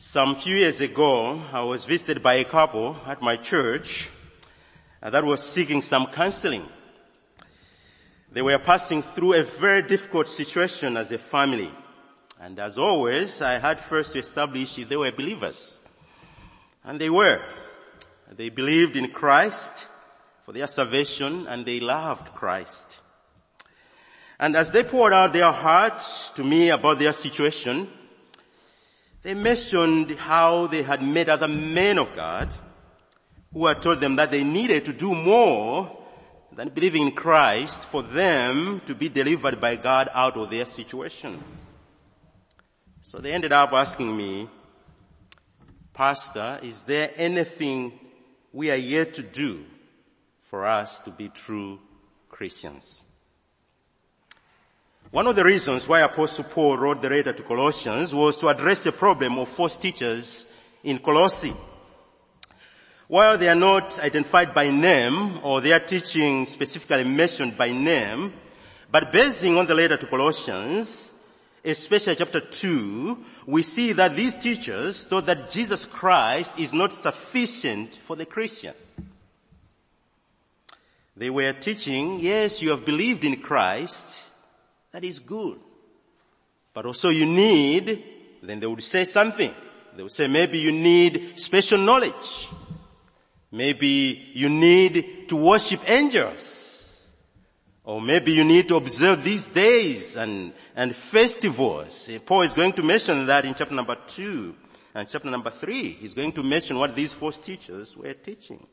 Some few years ago, I was visited by a couple at my church uh, that was seeking some counseling. They were passing through a very difficult situation as a family. And as always, I had first to establish if they were believers. And they were. They believed in Christ for their salvation and they loved Christ. And as they poured out their hearts to me about their situation, they mentioned how they had met other men of God who had told them that they needed to do more than believing in Christ for them to be delivered by God out of their situation. So they ended up asking me, Pastor, is there anything we are yet to do for us to be true Christians? One of the reasons why Apostle Paul wrote the letter to Colossians was to address the problem of false teachers in Colossae. While they are not identified by name or their teaching specifically mentioned by name, but basing on the letter to Colossians, especially chapter 2, we see that these teachers thought that Jesus Christ is not sufficient for the Christian. They were teaching, yes, you have believed in Christ, that is good. But also you need, then they would say something. They would say maybe you need special knowledge. Maybe you need to worship angels. Or maybe you need to observe these days and, and festivals. Paul is going to mention that in chapter number two and chapter number three. He's going to mention what these false teachers were teaching.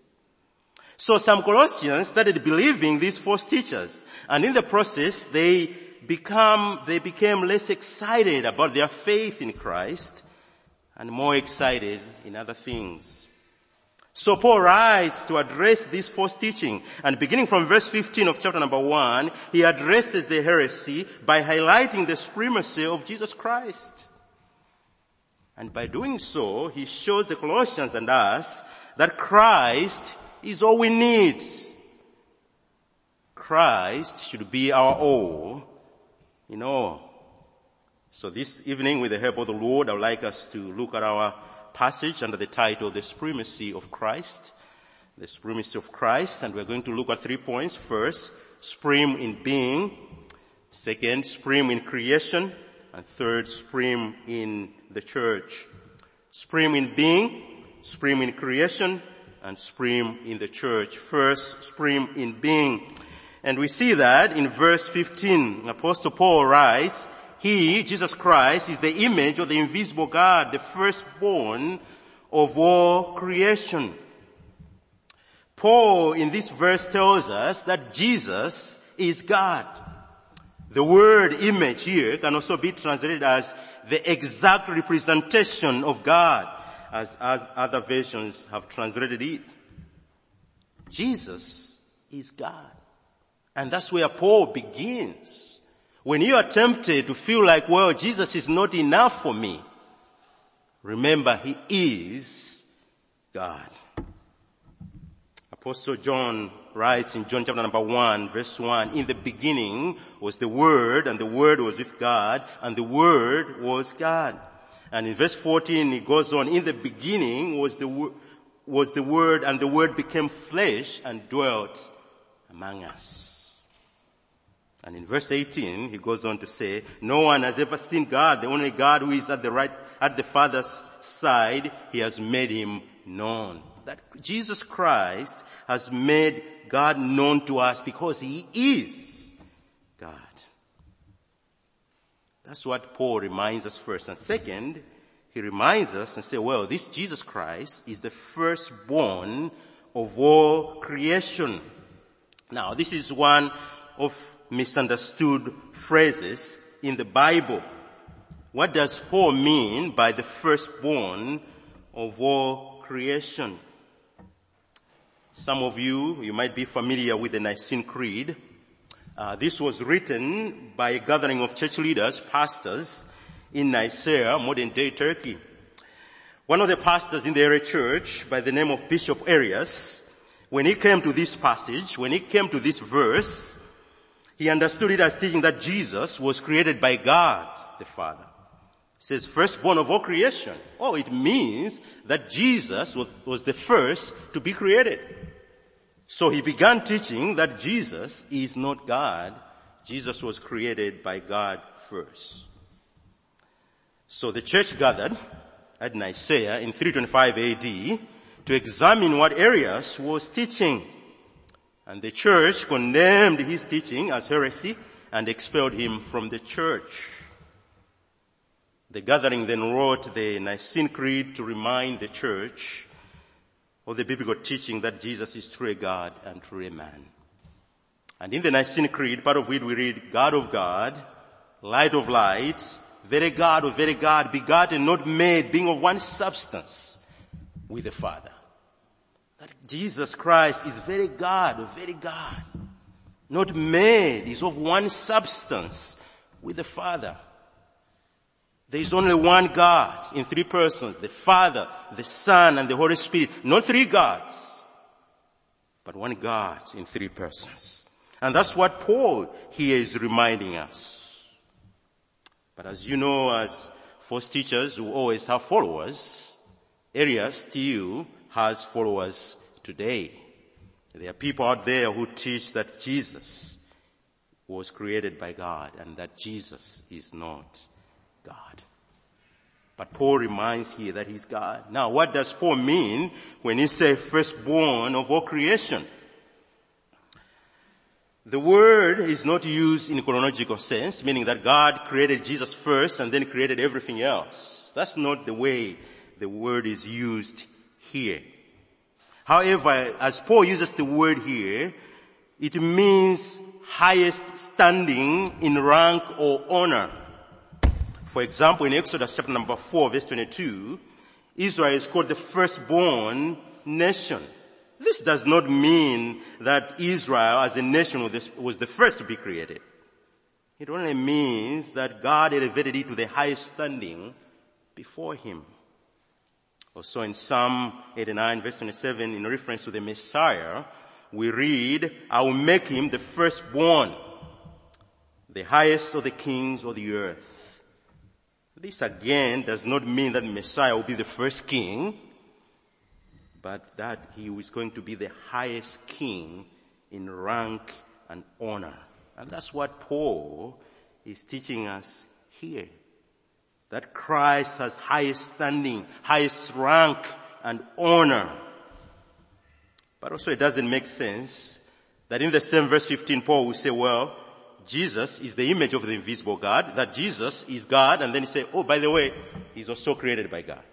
So some Colossians started believing these false teachers and in the process they become, they became less excited about their faith in Christ and more excited in other things. So Paul writes to address this false teaching and beginning from verse 15 of chapter number 1, he addresses the heresy by highlighting the supremacy of Jesus Christ. And by doing so, he shows the Colossians and us that Christ is all we need. Christ should be our all in all. So this evening with the help of the Lord, I would like us to look at our passage under the title, The Supremacy of Christ. The Supremacy of Christ, and we're going to look at three points. First, supreme in being. Second, supreme in creation. And third, supreme in the church. Supreme in being, supreme in creation, and supreme in the church. First, supreme in being. And we see that in verse 15, Apostle Paul writes, He, Jesus Christ, is the image of the invisible God, the firstborn of all creation. Paul in this verse tells us that Jesus is God. The word image here can also be translated as the exact representation of God, as, as other versions have translated it. Jesus is God. And that's where Paul begins. When you are tempted to feel like, well, Jesus is not enough for me, remember he is God. Apostle John writes in John chapter number one, verse one, in the beginning was the Word, and the Word was with God, and the Word was God. And in verse 14, he goes on, in the beginning was the, was the Word, and the Word became flesh and dwelt among us. And in verse 18, he goes on to say, no one has ever seen God. The only God who is at the right, at the Father's side, he has made him known. That Jesus Christ has made God known to us because he is God. That's what Paul reminds us first. And second, he reminds us and say, well, this Jesus Christ is the firstborn of all creation. Now, this is one of misunderstood phrases in the Bible. What does Paul mean by the firstborn of all creation? Some of you, you might be familiar with the Nicene Creed. Uh, this was written by a gathering of church leaders, pastors in Nicaea, modern day Turkey. One of the pastors in the area church by the name of Bishop Arius, when he came to this passage, when he came to this verse, he understood it as teaching that Jesus was created by God the Father. says firstborn of all creation. Oh, it means that Jesus was, was the first to be created. So he began teaching that Jesus is not God. Jesus was created by God first. So the church gathered at Nicaea in 325 AD to examine what Arius was teaching. And the church condemned his teaching as heresy and expelled him from the church. The gathering then wrote the Nicene Creed to remind the church of the biblical teaching that Jesus is truly God and truly man. And in the Nicene Creed, part of it we read, God of God, light of light, very God of very God, begotten, not made, being of one substance with the Father. That Jesus Christ is very God very God, not made, is of one substance with the Father. There is only one God in three persons, the Father, the Son, and the Holy Spirit. Not three gods, but one God in three persons. And that's what Paul here is reminding us. But as you know, as false teachers who always have followers, Arius still has followers today. There are people out there who teach that Jesus was created by God and that Jesus is not God. But Paul reminds here that he's God. Now what does Paul mean when he says firstborn of all creation? The word is not used in chronological sense, meaning that God created Jesus first and then created everything else. That's not the way the word is used here. However, as Paul uses the word here, it means highest standing in rank or honor. For example, in Exodus chapter number 4 verse 22, Israel is called the firstborn nation. This does not mean that Israel as a nation was the first to be created. It only means that God elevated it to the highest standing before him. Also in Psalm 89 verse 27 in reference to the Messiah, we read, I will make him the firstborn, the highest of the kings of the earth. This again does not mean that Messiah will be the first king but that he was going to be the highest king in rank and honor. And that's what Paul is teaching us here. That Christ has highest standing, highest rank and honor. But also it doesn't make sense that in the same verse 15 Paul will say, well, Jesus is the image of the invisible God, that Jesus is God, and then he say, oh, by the way, he's also created by God.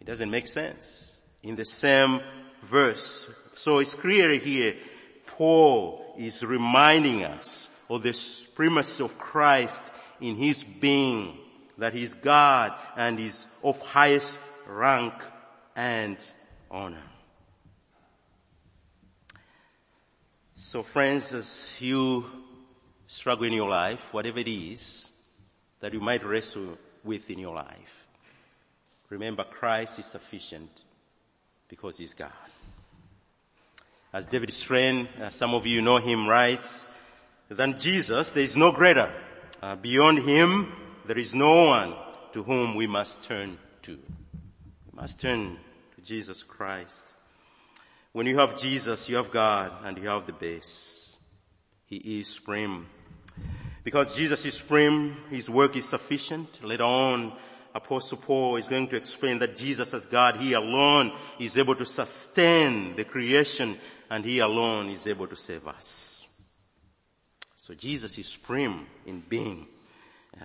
It doesn't make sense in the same verse. So it's clear here, Paul is reminding us of the supremacy of Christ in his being, that he's God and is of highest rank and honor. So friends, as you struggle in your life, whatever it is that you might wrestle with in your life, remember Christ is sufficient because he's God. As David Strain, uh, some of you know him, writes, than Jesus, there is no greater. Uh, beyond him, there is no one to whom we must turn to. We must turn to Jesus Christ. When you have Jesus, you have God and you have the base. He is supreme. Because Jesus is supreme, His work is sufficient. Later on, Apostle Paul is going to explain that Jesus as God, He alone is able to sustain the creation and He alone is able to save us. So Jesus is supreme in being.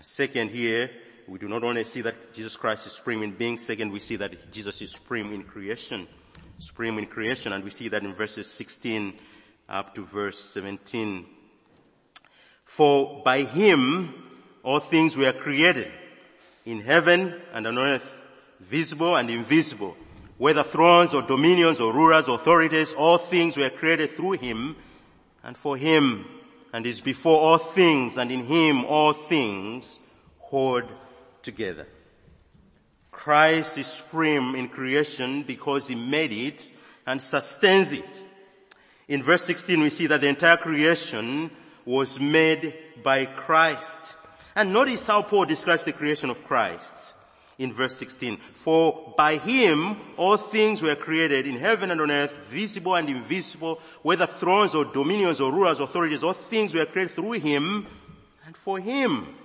Second here, we do not only see that Jesus Christ is supreme in being, second we see that Jesus is supreme in creation. Supreme in creation and we see that in verses 16 up to verse 17. For by Him all things were created in heaven and on earth, visible and invisible, whether thrones or dominions or rulers or authorities, all things were created through him and for him and is before all things and in him all things hold together. Christ is supreme in creation because he made it and sustains it. In verse 16 we see that the entire creation was made by Christ. And notice how Paul describes the creation of Christ in verse 16. For by him all things were created in heaven and on earth, visible and invisible, whether thrones or dominions or rulers, or authorities, all things were created through him and for him.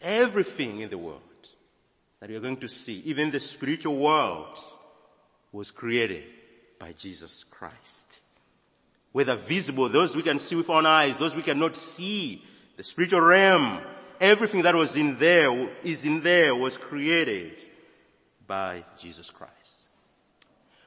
Everything in the world that we are going to see, even the spiritual world, was created by Jesus Christ. Whether visible, those we can see with our eyes, those we cannot see, the spiritual realm, everything that was in there, is in there, was created by Jesus Christ.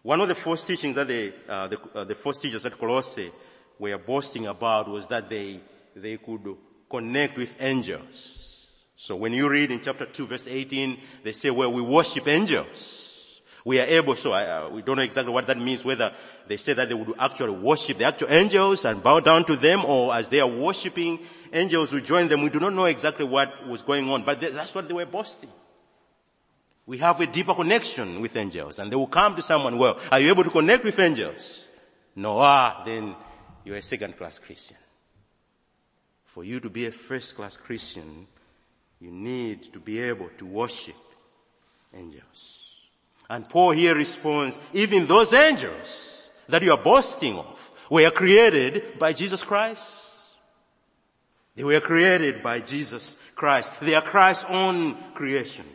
One of the first teachings that they, uh, the, uh, the first teachers at Colossae were boasting about was that they, they could connect with angels. So when you read in chapter 2 verse 18, they say, well, we worship angels. We are able, so I, uh, we don't know exactly what that means, whether they say that they would actually worship the actual angels and bow down to them, or as they are worshiping, angels will join them. We do not know exactly what was going on, but that's what they were boasting. We have a deeper connection with angels, and they will come to someone, well, are you able to connect with angels? No, ah, then you're a second class Christian. For you to be a first class Christian, you need to be able to worship angels. And Paul here responds, even those angels that you are boasting of were created by Jesus Christ. They were created by Jesus Christ. They are Christ's own creation.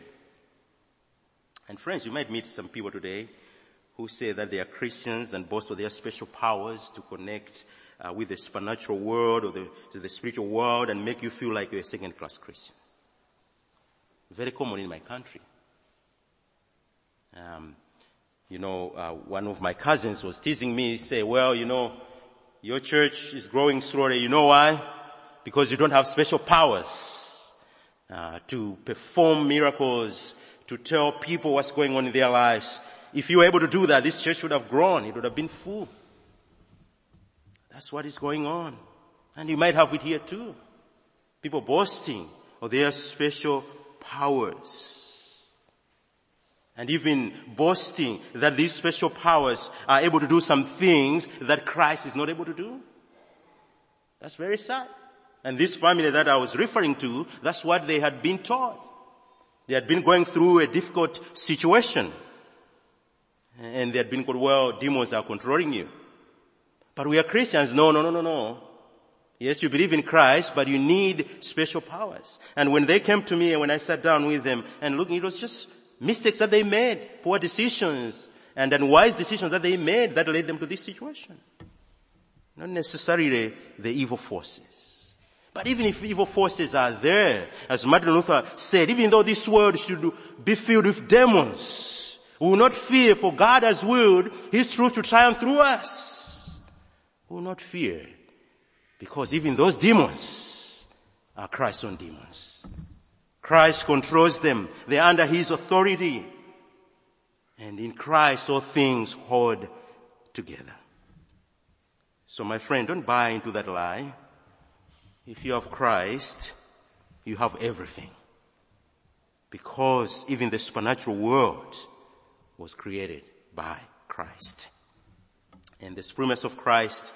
And friends, you might meet some people today who say that they are Christians and boast of their special powers to connect uh, with the supernatural world or the, the spiritual world and make you feel like you're a second class Christian. Very common in my country. Um, you know, uh, one of my cousins was teasing me, say, well, you know, your church is growing slowly. You know why? Because you don't have special powers uh, to perform miracles, to tell people what's going on in their lives. If you were able to do that, this church would have grown. It would have been full. That's what is going on. And you might have it here too. People boasting of their special powers and even boasting that these special powers are able to do some things that Christ is not able to do. That's very sad. And this family that I was referring to, that's what they had been taught. They had been going through a difficult situation. And they had been told, well, demons are controlling you. But we are Christians. No, no, no, no, no. Yes, you believe in Christ, but you need special powers. And when they came to me and when I sat down with them and looking, it was just mistakes that they made, poor decisions, and unwise decisions that they made that led them to this situation. Not necessarily the evil forces. But even if evil forces are there, as Martin Luther said, even though this world should be filled with demons, we will not fear for God has willed His truth to triumph through us. We will not fear because even those demons are Christ's own demons. Christ controls them. They're under His authority. And in Christ all things hold together. So my friend, don't buy into that lie. If you have Christ, you have everything. Because even the supernatural world was created by Christ. And the supremacy of Christ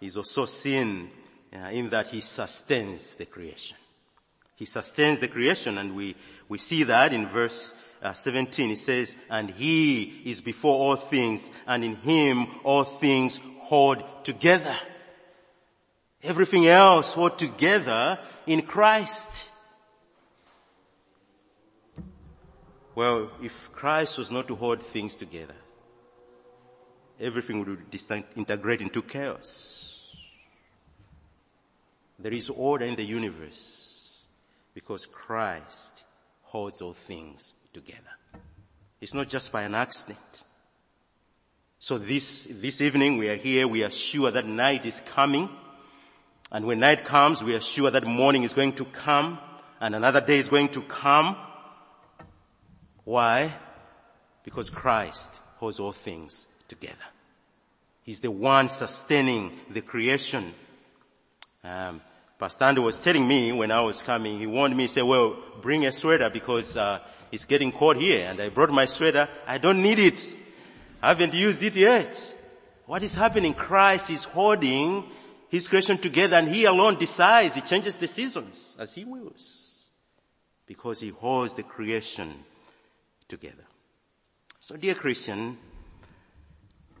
is also seen uh, in that he sustains the creation. He sustains the creation and we, we see that in verse uh, 17. He says, and he is before all things and in him all things hold together. Everything else hold together in Christ. Well, if Christ was not to hold things together, everything would disintegrate into chaos. There is order in the universe because Christ holds all things together. It's not just by an accident. So this, this evening we are here, we are sure that night is coming. And when night comes, we are sure that morning is going to come and another day is going to come. Why? Because Christ holds all things together. He's the one sustaining the creation. Um, Pastor was telling me when I was coming, he warned me, he said, well, bring a sweater because uh, it's getting cold here. And I brought my sweater. I don't need it. I haven't used it yet. What is happening? Christ is holding his creation together and he alone decides, he changes the seasons as he wills. Because he holds the creation together. So dear Christian,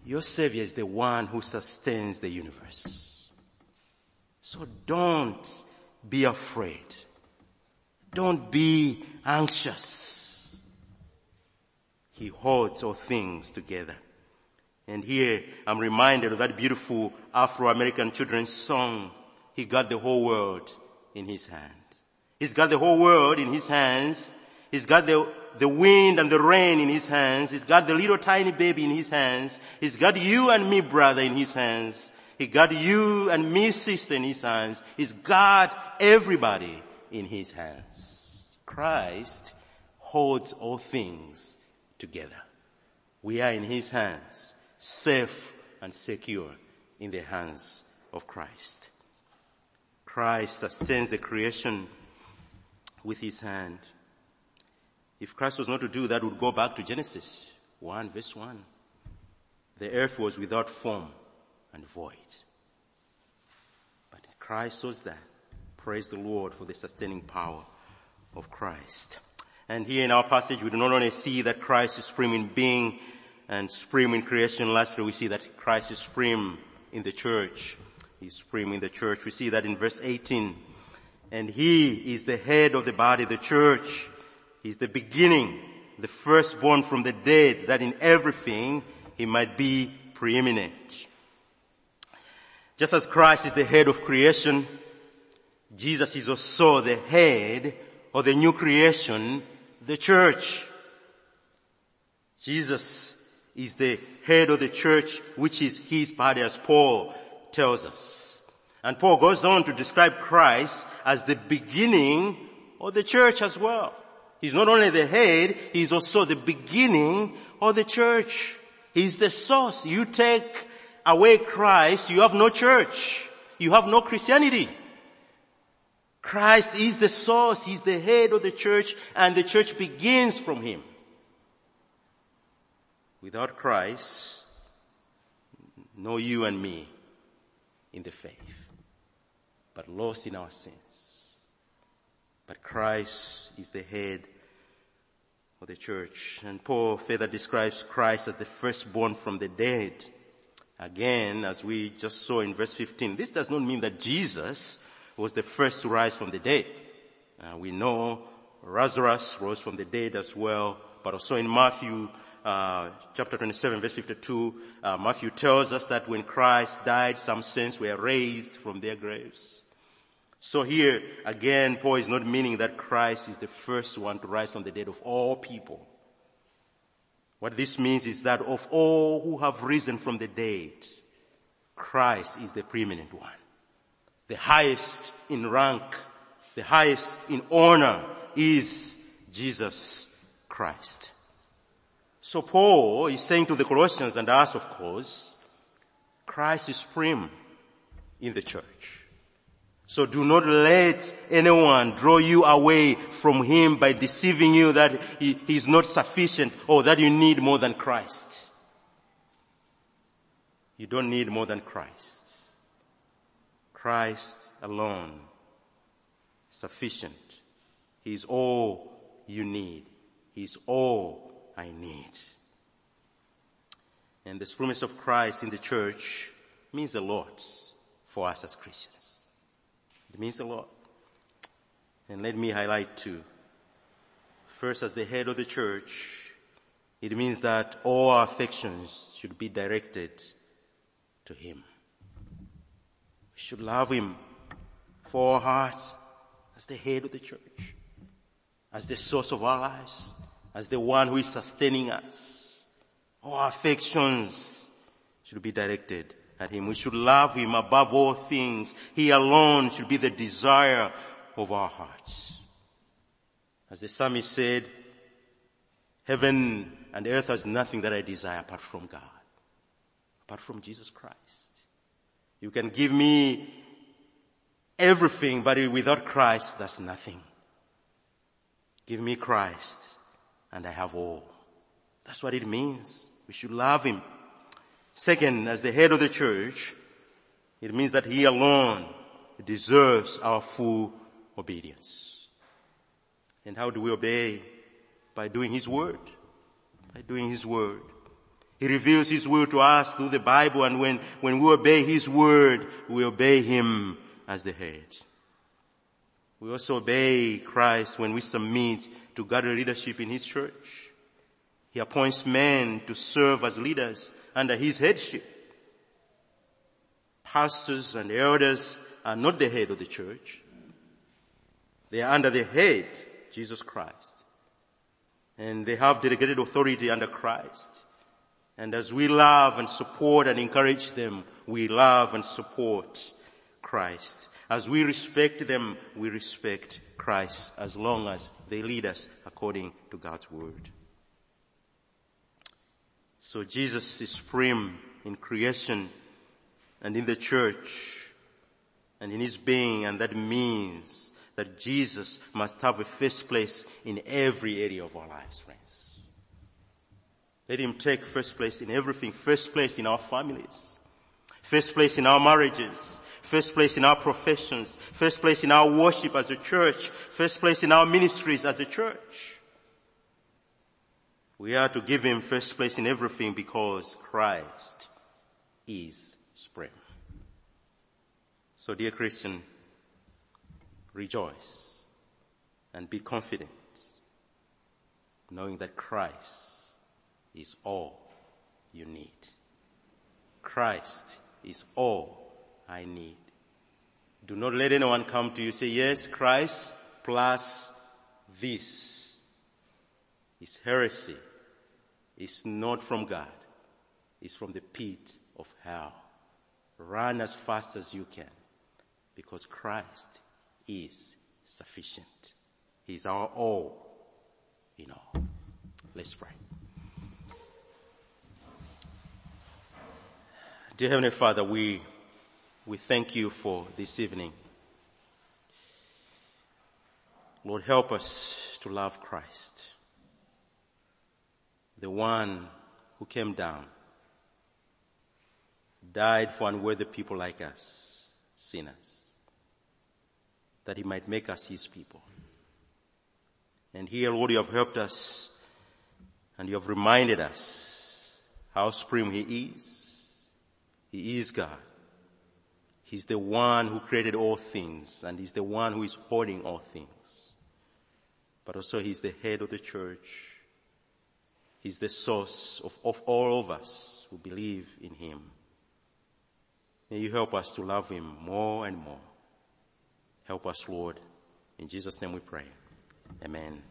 your Savior is the one who sustains the universe. So don't be afraid. Don't be anxious. He holds all things together. And here I'm reminded of that beautiful Afro-American children's song. He got the whole world in his hand. He's got the whole world in his hands. He's got the, the wind and the rain in his hands. He's got the little tiny baby in his hands. He's got you and me brother in his hands. He got you and me sister in his hands. He's got everybody in his hands. Christ holds all things together. We are in his hands safe and secure in the hands of Christ. Christ sustains the creation with his hand. If Christ was not to do that, would go back to Genesis 1 verse 1. The earth was without form and void. But Christ was that. Praise the Lord for the sustaining power of Christ. And here in our passage, we do not only see that Christ is supreme in being and supreme in creation. Lastly, we see that Christ is supreme in the church. He's supreme in the church. We see that in verse 18. And he is the head of the body, the church. He's the beginning, the firstborn from the dead, that in everything he might be preeminent. Just as Christ is the head of creation, Jesus is also the head of the new creation, the church. Jesus is the head of the church, which is his body as Paul tells us. And Paul goes on to describe Christ as the beginning of the church as well. He's not only the head, he's also the beginning of the church. He's the source. You take away Christ, you have no church. You have no Christianity. Christ is the source, He's the head of the church, and the church begins from Him. Without Christ, no you and me in the faith, but lost in our sins. But Christ is the head of the church. And Paul further describes Christ as the firstborn from the dead. Again, as we just saw in verse 15, this does not mean that Jesus was the first to rise from the dead. Uh, we know Lazarus rose from the dead as well, but also in Matthew uh, chapter 27 verse 52, uh, Matthew tells us that when Christ died, some saints were raised from their graves. So here, again, Paul is not meaning that Christ is the first one to rise from the dead of all people. What this means is that of all who have risen from the dead, Christ is the preeminent one. The highest in rank, the highest in honor is Jesus Christ. So Paul is saying to the Colossians and us, of course, Christ is supreme in the church. So do not let anyone draw you away from him by deceiving you that he, is not sufficient or that you need more than Christ. You don't need more than Christ. Christ alone, sufficient. He's all you need. He's all I need. And the promise of Christ in the church means a lot for us as Christians. It means a lot. And let me highlight two. First, as the head of the church, it means that all our affections should be directed to Him. We should love Him for our heart as the head of the church, as the source of our lives, as the one who is sustaining us. Our affections should be directed at Him. We should love Him above all things. He alone should be the desire of our hearts. As the psalmist said, heaven and earth has nothing that I desire apart from God, apart from Jesus Christ. You can give me everything, but without Christ, that's nothing. Give me Christ and I have all. That's what it means. We should love Him. Second, as the head of the church, It means that He alone deserves our full obedience. And how do we obey? By doing His word. By doing His word. He reveals His will to us through the Bible and when, when we obey His word, we obey Him as the head. We also obey Christ when we submit to godly leadership in His church. He appoints men to serve as leaders under His headship. Pastors and elders are not the head of the church. They are under the head, Jesus Christ. And they have delegated authority under Christ. And as we love and support and encourage them, we love and support Christ. As we respect them, we respect Christ as long as they lead us according to God's word. So Jesus is supreme in creation and in the church and in his being and that means that Jesus must have a first place in every area of our lives, friends. Let him take first place in everything, first place in our families, first place in our marriages, first place in our professions, first place in our worship as a church, first place in our ministries as a church. We are to give him first place in everything because Christ is supreme. So dear Christian, rejoice and be confident knowing that Christ is all you need. Christ is all I need. Do not let anyone come to you say, yes, Christ plus this is heresy. It's not from God. It's from the pit of hell. Run as fast as you can because Christ is sufficient. He's our all in all. Let's pray. Dear Heavenly Father, we, we thank you for this evening. Lord, help us to love Christ, the one who came down, died for unworthy people like us, sinners that he might make us his people. And here, Lord, you have helped us and you have reminded us how supreme he is. He is God. He's the one who created all things and he's the one who is holding all things. But also he's the head of the church. He's the source of, of all of us who believe in him. May you help us to love him more and more. Help us, Lord. In Jesus' name we pray. Amen.